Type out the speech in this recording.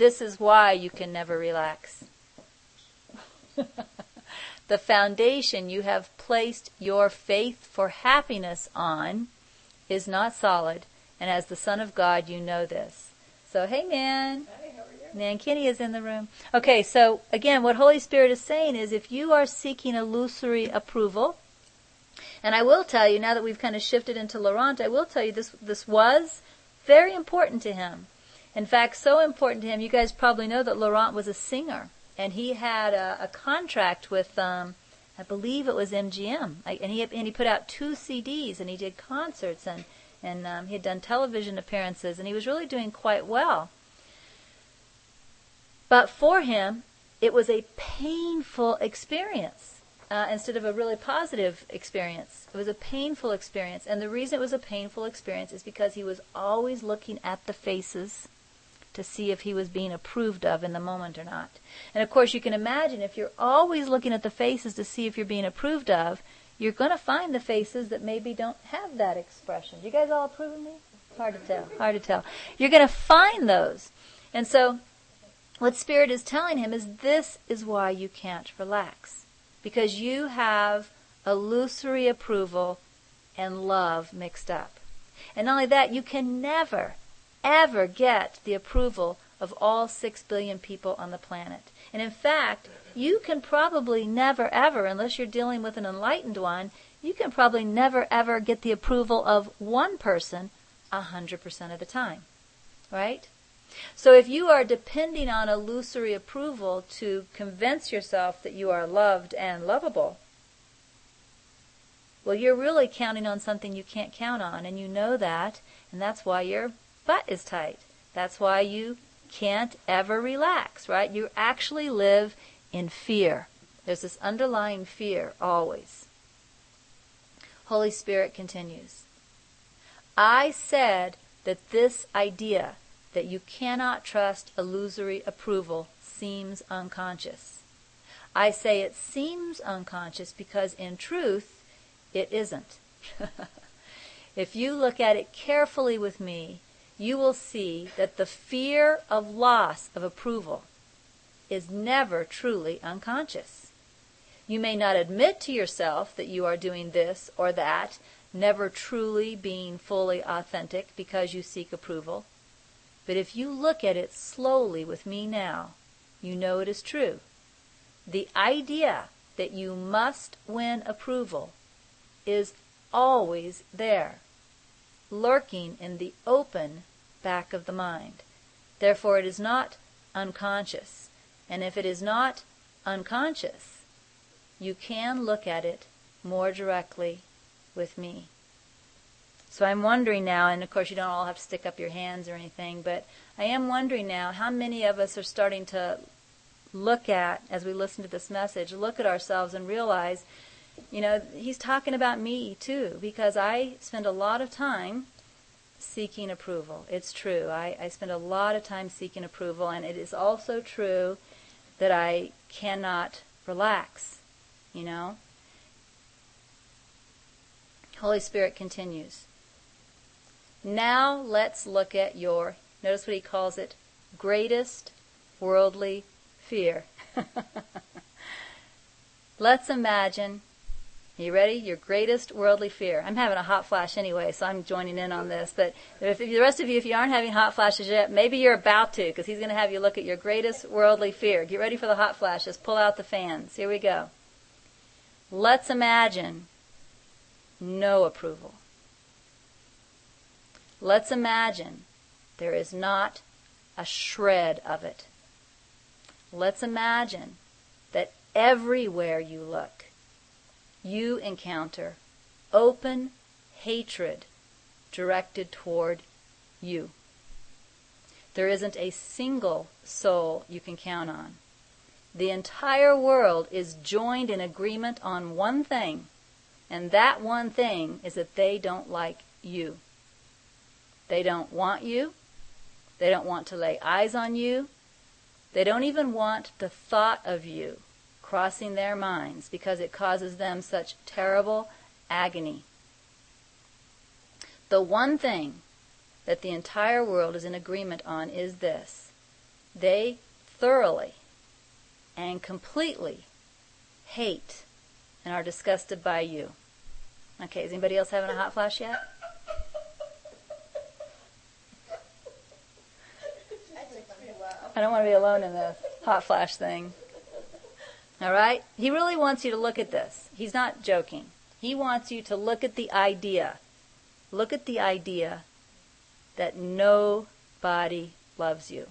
This is why you can never relax. the foundation you have placed your faith for happiness on is not solid, and as the Son of God, you know this. So, hey, man. Hey, how are you? Nan Kinney is in the room. Okay, so again, what Holy Spirit is saying is if you are seeking illusory approval, and I will tell you, now that we've kind of shifted into Laurent, I will tell you this, this was very important to him. In fact, so important to him, you guys probably know that Laurent was a singer and he had a, a contract with, um, I believe it was MGM, I, and he and he put out two CDs, and he did concerts, and and um, he had done television appearances, and he was really doing quite well. But for him, it was a painful experience uh, instead of a really positive experience. It was a painful experience, and the reason it was a painful experience is because he was always looking at the faces to see if he was being approved of in the moment or not. And of course, you can imagine if you're always looking at the faces to see if you're being approved of, you're going to find the faces that maybe don't have that expression. You guys all approve of me? Hard to tell. Hard to tell. You're going to find those. And so, what Spirit is telling him is this is why you can't relax. Because you have illusory approval and love mixed up. And not only that, you can never, ever get the approval of all six billion people on the planet. And in fact, you can probably never ever, unless you're dealing with an enlightened one, you can probably never ever get the approval of one person a hundred percent of the time. Right? So if you are depending on illusory approval to convince yourself that you are loved and lovable, well, you're really counting on something you can't count on, and you know that, and that's why your butt is tight. That's why you can't ever relax, right? You actually live in fear. There's this underlying fear always. Holy Spirit continues. I said that this idea that you cannot trust illusory approval seems unconscious. I say it seems unconscious because in truth, it isn't. if you look at it carefully with me, you will see that the fear of loss of approval is never truly unconscious. You may not admit to yourself that you are doing this or that, never truly being fully authentic because you seek approval. But if you look at it slowly with me now, you know it is true. The idea that you must win approval is always there, lurking in the open back of the mind. Therefore, it is not unconscious. And if it is not unconscious, you can look at it more directly with me. So I'm wondering now, and of course you don't all have to stick up your hands or anything, but I am wondering now how many of us are starting to look at, as we listen to this message, look at ourselves and realize, you know, he's talking about me too, because I spend a lot of time seeking approval. It's true. I, I spend a lot of time seeking approval, and it is also true that I cannot relax, you know? Holy Spirit continues. Now let's look at your, notice what he calls it, greatest worldly fear. let's imagine you ready? Your greatest worldly fear. I'm having a hot flash anyway, so I'm joining in on this. But if, the rest of you, if you aren't having hot flashes yet, maybe you're about to, because he's going to have you look at your greatest worldly fear. Get ready for the hot flashes. Pull out the fans. Here we go. Let's imagine no approval. Let's imagine there is not a shred of it. Let's imagine that everywhere you look, you encounter open hatred directed toward you. There isn't a single soul you can count on. The entire world is joined in agreement on one thing, and that one thing is that they don't like you. They don't want you. They don't want to lay eyes on you. They don't even want the thought of you crossing their minds because it causes them such terrible agony. The one thing that the entire world is in agreement on is this they thoroughly and completely hate and are disgusted by you. Okay, is anybody else having a hot flash yet? I don't want to be alone in this hot flash thing. All right? He really wants you to look at this. He's not joking. He wants you to look at the idea. Look at the idea that nobody loves you.